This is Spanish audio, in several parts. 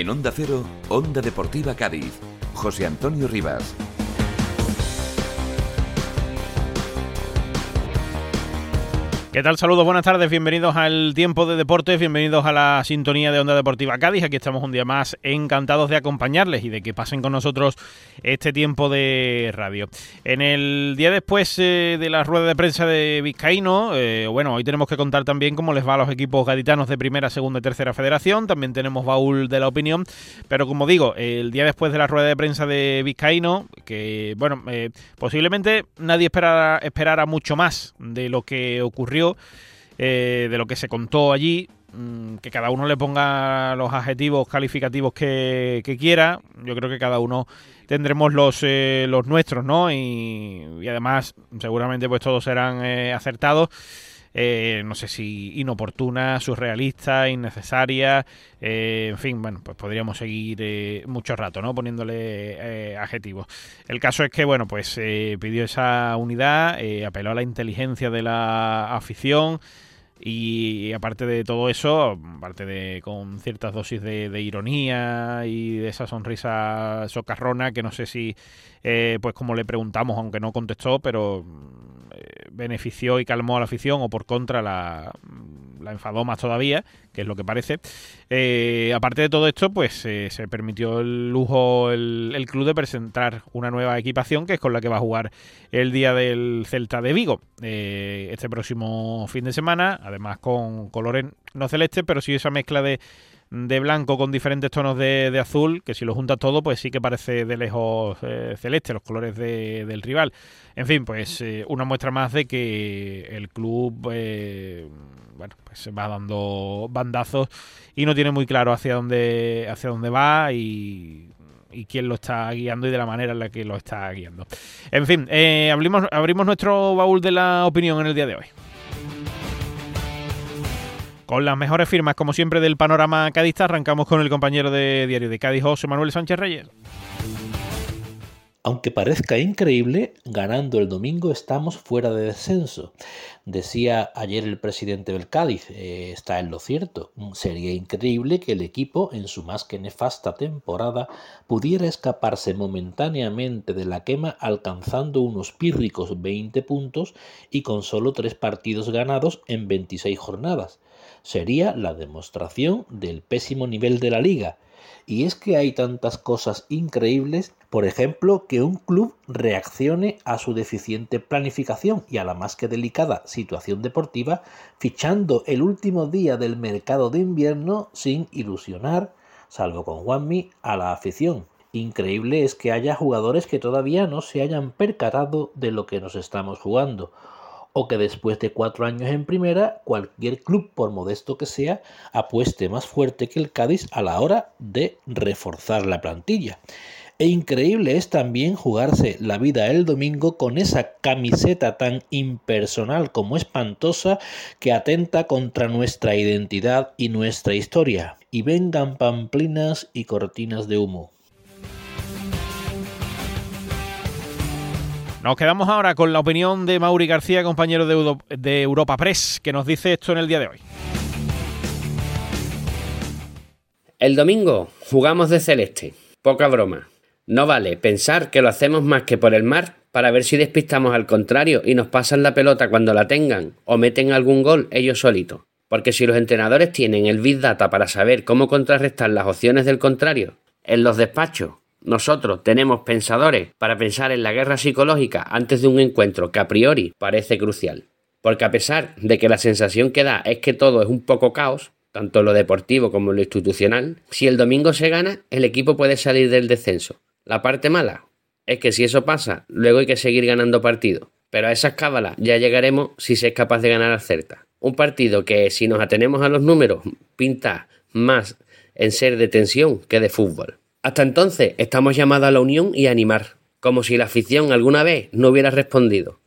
En Onda Cero, Onda Deportiva Cádiz. José Antonio Rivas. ¿Qué tal? Saludos, buenas tardes, bienvenidos al tiempo de deportes, bienvenidos a la sintonía de Onda Deportiva Cádiz. Aquí estamos un día más encantados de acompañarles y de que pasen con nosotros este tiempo de radio. En el día después eh, de la rueda de prensa de Vizcaíno, eh, bueno, hoy tenemos que contar también cómo les va a los equipos gaditanos de primera, segunda y tercera federación. También tenemos baúl de la opinión, pero como digo, el día después de la rueda de prensa de Vizcaíno, que bueno, eh, posiblemente nadie esperara, esperara mucho más de lo que ocurrió eh, de lo que se contó allí, mm, que cada uno le ponga los adjetivos calificativos que, quiera. Yo creo que cada uno tendremos los, eh, los nuestros, ¿no? Y, además, seguramente pues todos serán eh, acertados. No sé si inoportuna, surrealista, innecesaria, en fin, bueno, pues podríamos seguir mucho rato, ¿no? Poniéndole adjetivos. El caso es que, bueno, pues pidió esa unidad, apeló a la inteligencia de la afición, y aparte de todo eso, aparte de con ciertas dosis de, ironía y de esa sonrisa socarrona que no sé si, eh, pues como le preguntamos, aunque no contestó, pero eh, benefició y calmó a la afición o por contra la, enfadó más todavía, que es lo que parece. Eh, aparte de todo esto, pues eh, se permitió el lujo el, club de presentar una nueva equipación que es con la que va a jugar el día del Celta de Vigo eh, este próximo fin de semana, además con colores no celestes, pero sí esa mezcla de de blanco con diferentes tonos de, azul, que si lo juntas todo, pues sí que parece de lejos eh, celeste, los colores del rival. En fin, pues eh, una muestra más de que el club, eh, bueno, pues va dando bandazos y no tiene muy claro hacia dónde, hacia dónde va y quién lo está guiando y de la manera en la que lo está guiando. En fin, abrimos, abrimos nuestro baúl de la opinión en el día de hoy con las mejores firmas, como siempre, del panorama cadista, arrancamos con el compañero de Diario de Cádiz, José Manuel Sánchez Reyes. Aunque parezca increíble, ganando el domingo estamos fuera de descenso. Decía ayer el presidente del Cádiz, eh, está en lo cierto. Sería increíble que el equipo, en su más que nefasta temporada, pudiera escaparse momentáneamente de la quema alcanzando unos pírricos 20 puntos y con solo tres partidos ganados en 26 jornadas sería la demostración del pésimo nivel de la liga. Y es que hay tantas cosas increíbles, por ejemplo, que un club reaccione a su deficiente planificación y a la más que delicada situación deportiva, fichando el último día del mercado de invierno sin ilusionar, salvo con Juanmi, a la afición. Increíble es que haya jugadores que todavía no se hayan percatado de lo que nos estamos jugando, o que después de cuatro años en primera, cualquier club, por modesto que sea, apueste más fuerte que el Cádiz a la hora de reforzar la plantilla. E increíble es también jugarse la vida el domingo con esa camiseta tan impersonal como espantosa que atenta contra nuestra identidad y nuestra historia. Y vengan pamplinas y cortinas de humo. Nos quedamos ahora con la opinión de Mauri García, compañero de, Europa Press, que nos dice esto en el día de hoy. El domingo jugamos de celeste. Poca broma. No vale pensar que lo hacemos más que por el mar para ver si despistamos al contrario y nos pasan la pelota cuando la tengan o meten algún gol ellos solitos. Porque si los entrenadores tienen el Big Data para saber cómo contrarrestar las opciones del contrario, en los despachos nosotros tenemos pensadores para pensar en la guerra psicológica antes de un encuentro que a priori parece crucial. Porque a pesar de que la sensación que da es que todo es un poco caos, tanto lo deportivo como lo institucional, si el domingo se gana, el equipo puede salir del descenso. La parte mala es que si eso pasa, luego hay que seguir ganando partidos. Pero a esas cábalas ya llegaremos si se es capaz de ganar a Certa. Un partido que, si nos atenemos a los números, pinta más en ser de tensión que de fútbol. Hasta entonces estamos llamados a la unión y a animar, como si la afición alguna vez no hubiera respondido,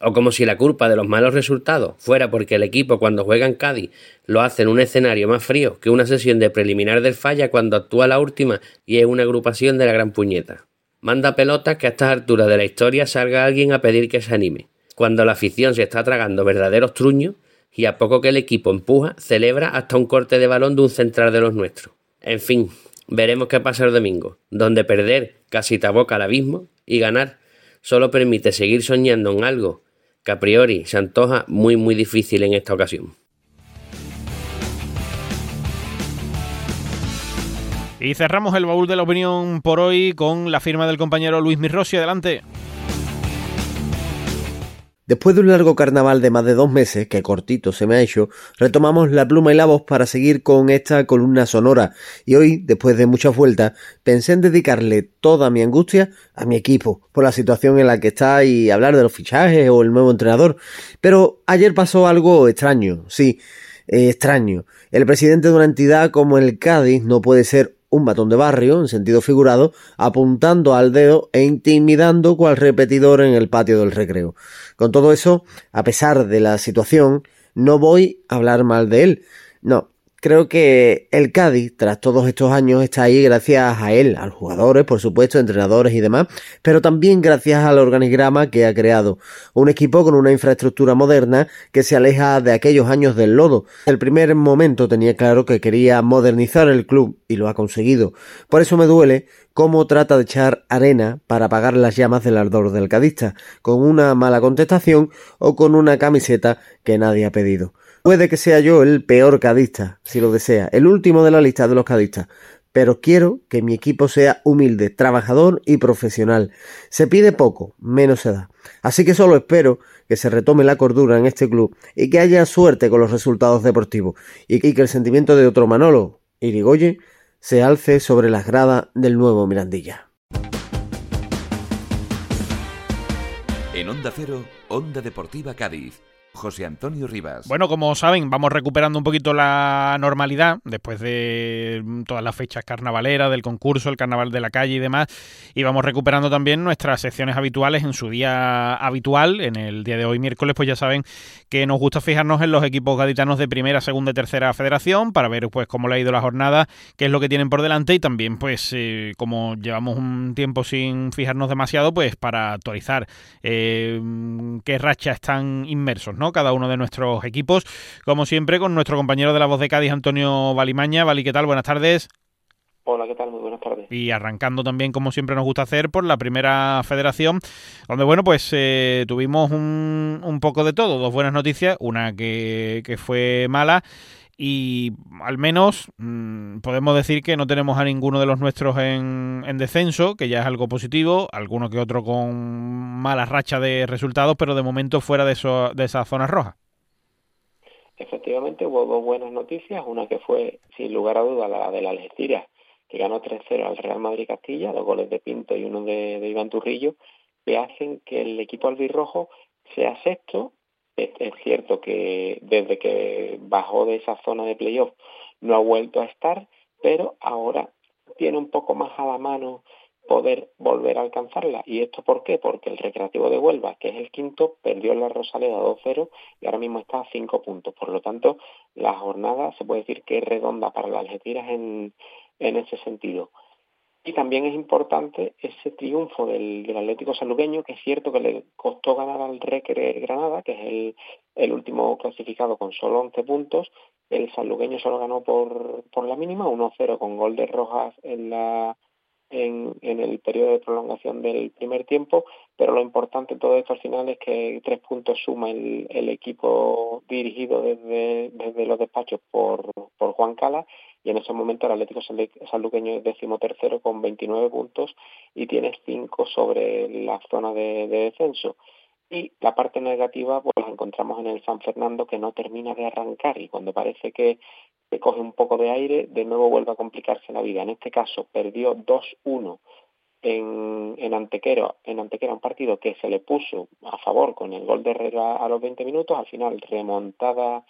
o como si la culpa de los malos resultados fuera porque el equipo cuando juega en Cádiz lo hace en un escenario más frío que una sesión de preliminar del falla cuando actúa la última y es una agrupación de la gran puñeta. Manda pelotas que a estas alturas de la historia salga alguien a pedir que se anime, cuando la afición se está tragando verdaderos truños y a poco que el equipo empuja, celebra hasta un corte de balón de un central de los nuestros. En fin, Veremos qué pasa el domingo, donde perder casi te aboca al abismo y ganar solo permite seguir soñando en algo que a priori se antoja muy muy difícil en esta ocasión. Y cerramos el baúl de la opinión por hoy con la firma del compañero Luis Mirrossi. Adelante. Después de un largo carnaval de más de dos meses, que cortito se me ha hecho, retomamos la pluma y la voz para seguir con esta columna sonora. Y hoy, después de muchas vueltas, pensé en dedicarle toda mi angustia a mi equipo, por la situación en la que está y hablar de los fichajes o el nuevo entrenador. Pero ayer pasó algo extraño, sí, eh, extraño. El presidente de una entidad como el Cádiz no puede ser un batón de barrio, en sentido figurado, apuntando al dedo e intimidando cual repetidor en el patio del recreo. Con todo eso, a pesar de la situación, no voy a hablar mal de él. No, creo que el Cádiz, tras todos estos años, está ahí gracias a él, a los jugadores, por supuesto, entrenadores y demás, pero también gracias al organigrama que ha creado. Un equipo con una infraestructura moderna que se aleja de aquellos años del lodo. El primer momento tenía claro que quería modernizar el club y lo ha conseguido. Por eso me duele cómo trata de echar arena para apagar las llamas del ardor del cadista, con una mala contestación o con una camiseta que nadie ha pedido. Puede que sea yo el peor cadista, si lo desea, el último de la lista de los cadistas, pero quiero que mi equipo sea humilde, trabajador y profesional. Se pide poco, menos se da. Así que solo espero que se retome la cordura en este club y que haya suerte con los resultados deportivos y que el sentimiento de otro Manolo, Irigoye, se alce sobre las gradas del nuevo Mirandilla. En Onda Cero, Onda Deportiva Cádiz José Antonio Rivas. Bueno, como saben, vamos recuperando un poquito la normalidad después de todas las fechas carnavaleras, del concurso, el carnaval de la calle y demás. Y vamos recuperando también nuestras secciones habituales en su día habitual. En el día de hoy, miércoles, pues ya saben que nos gusta fijarnos en los equipos gaditanos de primera, segunda y tercera federación para ver pues cómo le ha ido la jornada, qué es lo que tienen por delante y también pues eh, como llevamos un tiempo sin fijarnos demasiado, pues para actualizar eh, qué racha están inmersos, ¿no? Cada uno de nuestros equipos. Como siempre, con nuestro compañero de la voz de Cádiz, Antonio Valimaña. Vali, ¿qué tal? Buenas tardes. Hola, ¿qué tal? Muy buenas tardes. Y arrancando también, como siempre nos gusta hacer, por la primera federación, donde, bueno, pues eh, tuvimos un, un, poco de todo, dos buenas noticias, una que, que fue mala y al menos mmm, podemos decir que no tenemos a ninguno de los nuestros en, en, descenso, que ya es algo positivo, alguno que otro con mala racha de resultados, pero de momento fuera de, eso, de esa zona roja. Efectivamente, hubo dos buenas noticias, una que fue, sin lugar a duda, la de la Algeciras, que ganó 3-0 al Real Madrid Castilla, dos goles de Pinto y uno de, de Iván Turrillo, que hacen que el equipo albirrojo sea sexto es, cierto que desde que bajó de esa zona de playoff no ha vuelto a estar, pero ahora tiene un poco más a la mano poder volver a alcanzarla. ¿Y esto por qué? Porque el Recreativo de Huelva, que es el quinto, perdió la Rosaleda 2-0 y ahora mismo está a 5 puntos. Por lo tanto, la jornada se puede decir que es redonda para las Algeciras en ese sentido. Y también es importante ese triunfo del, Atlético Salugueño, que es cierto que le costó ganar al Recre Granada, que es el, el último clasificado con solo 11 puntos. El Salugueño solo ganó por, por la mínima, 1-0 con gol de Rojas en la en, en el periodo de prolongación del primer tiempo, pero lo importante de todo esto al final es que tres puntos suma el, el equipo dirigido desde, desde los despachos por, por Juan Cala y en ese momento el Atlético Sanluqueño es décimo tercero con 29 puntos y tiene 5 sobre la zona de, de, descenso. Y la parte negativa pues la encontramos en el San Fernando que no termina de arrancar y cuando parece que, que coge un poco de aire, de nuevo vuelve a complicarse la vida. En este caso perdió 2-1 en, en Antequera, en Antequera un partido que se le puso a favor con el gol de Herrera a los 20 minutos, al final remontada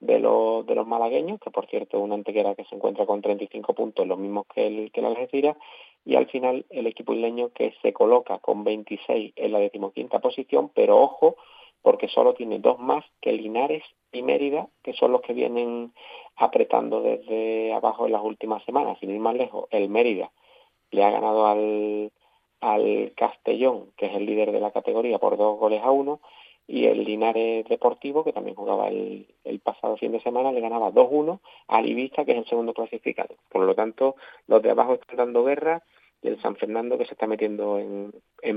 de los, de los malagueños, que por cierto una antequera que se encuentra con 35 puntos, los mismos que el, que la Algeciras, y al final el equipo isleño que se coloca con 26 en la decimoquinta posición, pero ojo, porque solo tiene dos más que Linares y Mérida, que son los que vienen apretando desde abajo en las últimas semanas, sin ir más lejos, el Mérida le ha ganado al, al Castellón, que es el líder de la categoría, por dos goles a uno, y el Linares Deportivo, que también jugaba el, el pasado fin de semana, le ganaba 2-1 al Ibiza, que es el segundo clasificado. Por lo tanto, los de abajo están dando guerra y el San Fernando que se está metiendo en,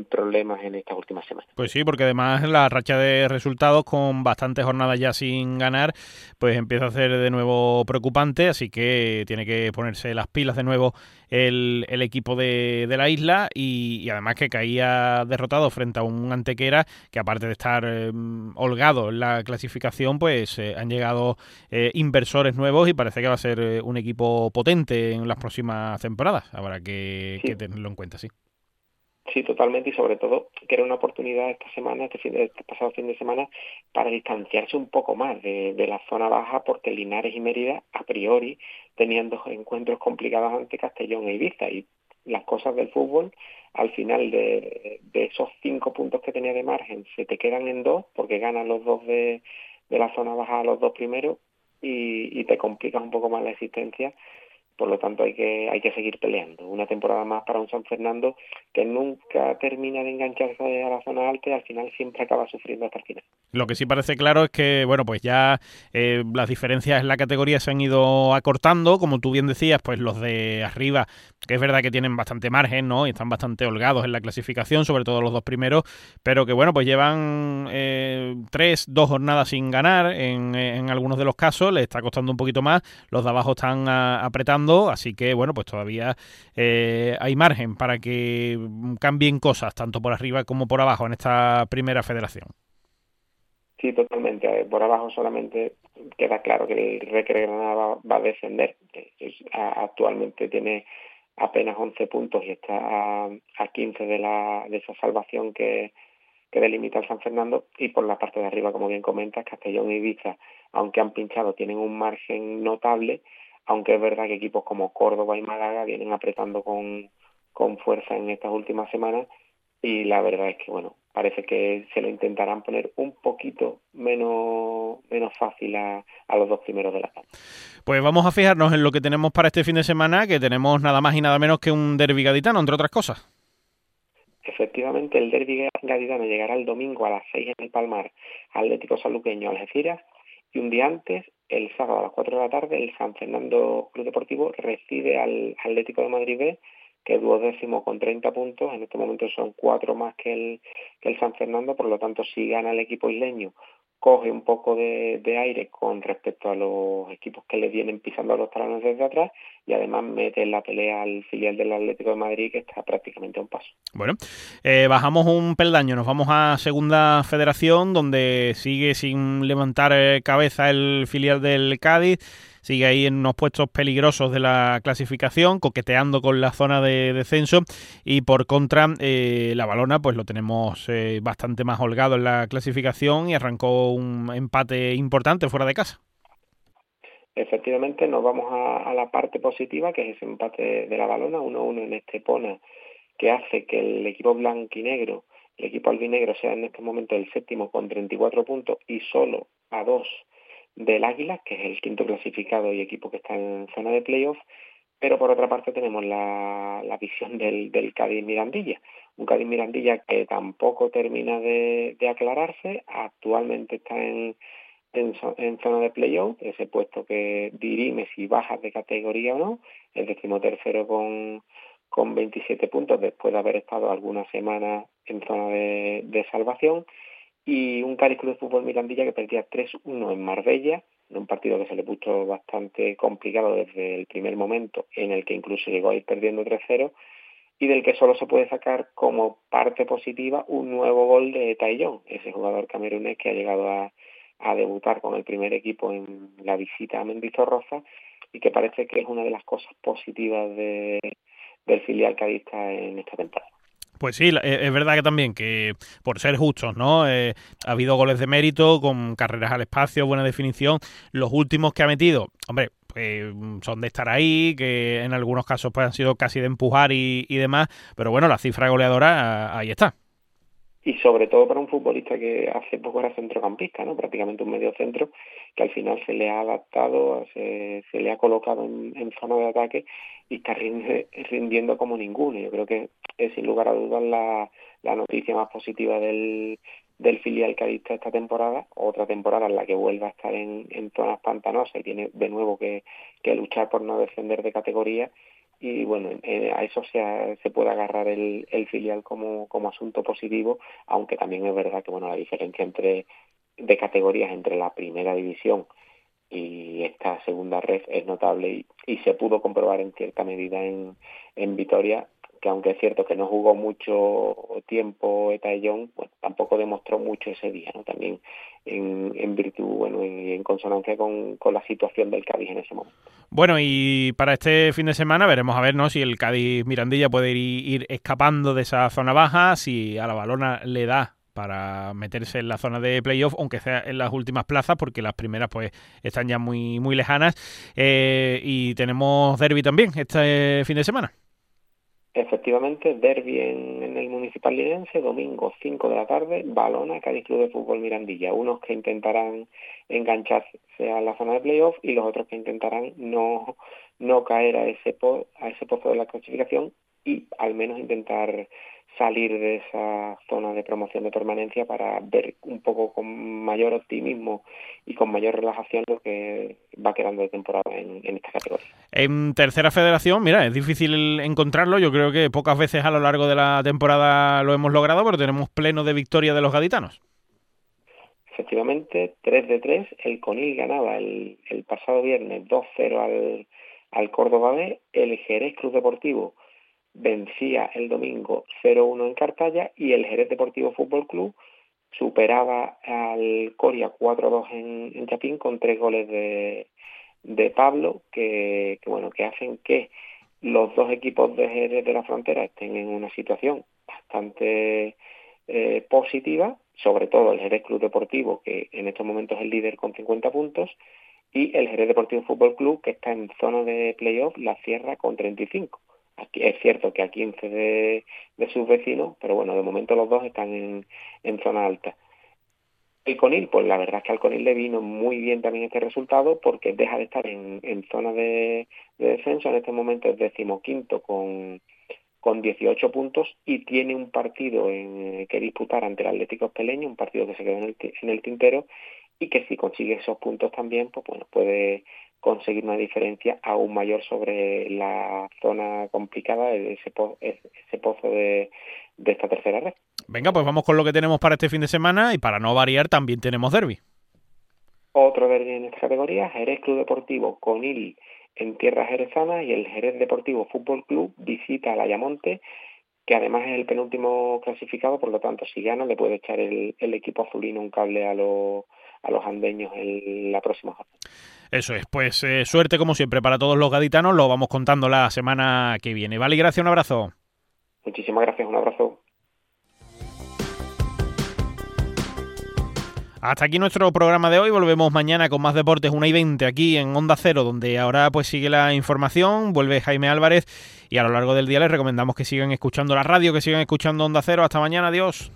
problemas en estas últimas semanas. Pues sí, porque además la racha de resultados con bastantes jornadas ya sin ganar, pues empieza a ser de nuevo preocupante, así que tiene que ponerse las pilas de nuevo el, el equipo de, de, la isla y, además que caía derrotado frente a un Antequera que aparte de estar eh, holgado en la clasificación, pues eh, han llegado eh, inversores nuevos y parece que va a ser un equipo potente en las próximas temporadas. Habrá que, que tenerlo en cuenta, sí. Sí, totalmente y sobre todo que era una oportunidad esta semana, este, fin de, este pasado fin de semana, para distanciarse un poco más de, de, la zona baja porque Linares y Mérida a priori tenían dos encuentros complicados ante Castellón e Ibiza y las cosas del fútbol al final de, esos cinco puntos que tenía de margen se te quedan en dos porque ganan los dos de, de la zona baja los dos primeros y, y te complicas un poco más la existencia por lo tanto hay que hay que seguir peleando. Una temporada más para un San Fernando que nunca termina de engancharse a la zona alta y al final siempre acaba sufriendo hasta el final. Lo que sí parece claro es que bueno pues ya eh, las diferencias en la categoría se han ido acortando. Como tú bien decías pues los de arriba que es verdad que tienen bastante margen no y están bastante holgados en la clasificación sobre todo los dos primeros pero que bueno pues llevan eh, tres dos jornadas sin ganar en, algunos de los casos. Les está costando un poquito más. Los de abajo están apretando así que bueno, pues todavía eh, hay margen para que cambien cosas, tanto por arriba como por abajo en esta primera federación. Sí, totalmente. Por abajo solamente queda claro que el Recre Granada va, a descender. Actualmente tiene apenas 11 puntos y está a, a 15 de, la, de esa salvación que, que delimita el San Fernando y por la parte de arriba, como bien comentas, Castellón y Ibiza, aunque han pinchado, tienen un margen notable aunque es verdad que equipos como Córdoba y Málaga vienen apretando con, con fuerza en estas últimas semanas y la verdad es que bueno parece que se lo intentarán poner un poquito menos menos fácil a, a los dos primeros de la tabla. Pues vamos a fijarnos en lo que tenemos para este fin de semana, que tenemos nada más y nada menos que un derbi gaditano, entre otras cosas. Efectivamente, el derbi gaditano llegará el domingo a las 6 en el Palmar, Atlético Saluqueño Algeciras, y un día antes el sábado a las 4 de la tarde el San Fernando Club Deportivo recibe al Atlético de Madrid B, que duodécimo con 30 puntos, en este momento son cuatro más que el, que el San Fernando, por lo tanto si gana el equipo isleño coge un poco de, aire con respecto a los equipos que le vienen pisando a los talones desde atrás y además mete en la pelea al filial del Atlético de Madrid que está prácticamente a un paso. Bueno, eh, bajamos un peldaño, nos vamos a Segunda Federación donde sigue sin levantar eh, cabeza el filial del Cádiz sigue ahí en unos puestos peligrosos de la clasificación, coqueteando con la zona de descenso y por contra eh, la balona pues lo tenemos eh, bastante más holgado en la clasificación y arrancó un empate importante fuera de casa. Efectivamente, nos vamos a, la parte positiva, que es ese empate de la balona, 1-1 en Estepona, que hace que el equipo blanco y negro, el equipo albinegro, sea en este momento el séptimo con 34 puntos y solo a dos del Águila, que es el quinto clasificado y equipo que está en zona de playoff, pero por otra parte tenemos la, la visión del, del Cádiz Mirandilla, un Cádiz Mirandilla que tampoco termina de, de aclararse, actualmente está en, en, en, zona de playoff, ese puesto que dirime si bajas de categoría o no, el decimotercero con, con 27 puntos después de haber estado algunas semanas en zona de, de salvación y un Cádiz Club de Fútbol Mirandilla que perdía 3-1 en Marbella, en un partido que se le puso bastante complicado desde el primer momento, en el que incluso llegó a ir perdiendo 3-0, y del que solo se puede sacar como parte positiva un nuevo gol de Taillon, ese jugador camerunés que ha llegado a, debutar con el primer equipo en la visita a Mendizorroza y que parece que es una de las cosas positivas de, del filial cadista en esta temporada. Pues sí, eh, es verdad que también, que por ser justos, ¿no? Eh, ha habido goles de mérito, con carreras al espacio, buena definición. Los últimos que ha metido, hombre, pues son de estar ahí, que en algunos casos pues han sido casi de empujar y, y demás, pero bueno, la cifra goleadora ahí está y sobre todo para un futbolista que hace poco era centrocampista, ¿no? prácticamente un medio centro, que al final se le ha adaptado, se, se le ha colocado en, en zona de ataque y está rindiendo como ninguno. Yo creo que es sin lugar a dudas la, la noticia más positiva del, del filial cadista esta temporada, otra temporada en la que vuelva a estar en, zonas pantanosas y tiene de nuevo que, luchar por no descender de categoría y bueno, a eso se, se puede agarrar el, el filial como, como asunto positivo, aunque también es verdad que bueno la diferencia entre de categorías entre la primera división y esta segunda red es notable y, se pudo comprobar en cierta medida en, en Vitoria que aunque es cierto que no jugó mucho tiempo Etayón, pues tampoco demostró mucho ese día, ¿no? También en, virtud, bueno, en, en consonancia con, la situación del Cádiz en ese momento. Bueno, y para este fin de semana veremos a ver, ¿no? Si el Cádiz Mirandilla puede ir, ir escapando de esa zona baja, si a la balona le da para meterse en la zona de playoff, aunque sea en las últimas plazas, porque las primeras pues están ya muy, muy lejanas. Eh, y tenemos derby también este fin de semana. Efectivamente, derby en, el Municipal Linense, domingo 5 de la tarde, Balona, Cádiz Club de Fútbol Mirandilla. Unos que intentarán engancharse a la zona de playoff y los otros que intentarán no, no caer a ese, a ese pozo de la clasificación y al menos intentar salir de esa zona de promoción de permanencia para ver un poco con mayor optimismo y con mayor relajación lo que va quedando de temporada en, esta categoría. En tercera federación, mira, es difícil encontrarlo, yo creo que pocas veces a lo largo de la temporada lo hemos logrado, pero tenemos pleno de victoria de los gaditanos. Efectivamente, 3 de 3, el Conil ganaba el, el pasado viernes 2-0 al, al Córdoba B, el Jerez Club Deportivo vencía el domingo 0-1 en Cartaya y el Jerez Deportivo Fútbol Club superaba al Coria 4-2 en, en, Chapín con tres goles de, de Pablo que, bueno que hacen que los dos equipos de Jerez de la Frontera estén en una situación bastante eh, positiva, sobre todo el Jerez Club Deportivo, que en estos momentos es el líder con 50 puntos, y el Jerez Deportivo Fútbol Club, que está en zona de playoff, la cierra con 35 es cierto que a 15 de, sus vecinos, pero bueno, de momento los dos están en, zona alta. El Conil, pues la verdad es que al Conil le vino muy bien también este resultado porque deja de estar en, zona de, descenso, en este momento es decimoquinto con, con 18 puntos y tiene un partido en, que disputar ante el Atlético Peleño, un partido que se quedó en el, en el tintero y que si consigue esos puntos también, pues bueno, puede conseguir una diferencia aún mayor sobre la zona complicada, de ese, ese pozo de, esta tercera red. Venga, pues vamos con lo que tenemos para este fin de semana y para no variar también tenemos derby. Otro derby en esta categoría, Jerez Club Deportivo Conil en tierras jerezanas y el Jerez Deportivo Fútbol Club visita a la Ayamonte, que además es el penúltimo clasificado, por lo tanto si gana le puede echar el, equipo azulino un cable a, los a los andeños en la próxima jornada. Eso es, pues eh, suerte como siempre para todos los gaditanos, lo vamos contando la semana que viene. Vale, gracias, un abrazo. Muchísimas gracias, un abrazo. Hasta aquí nuestro programa de hoy. Volvemos mañana con más deportes 1 y 20 aquí en Onda Cero, donde ahora pues sigue la información. Vuelve Jaime Álvarez y a lo largo del día les recomendamos que sigan escuchando la radio, que sigan escuchando Onda Cero. Hasta mañana, adiós.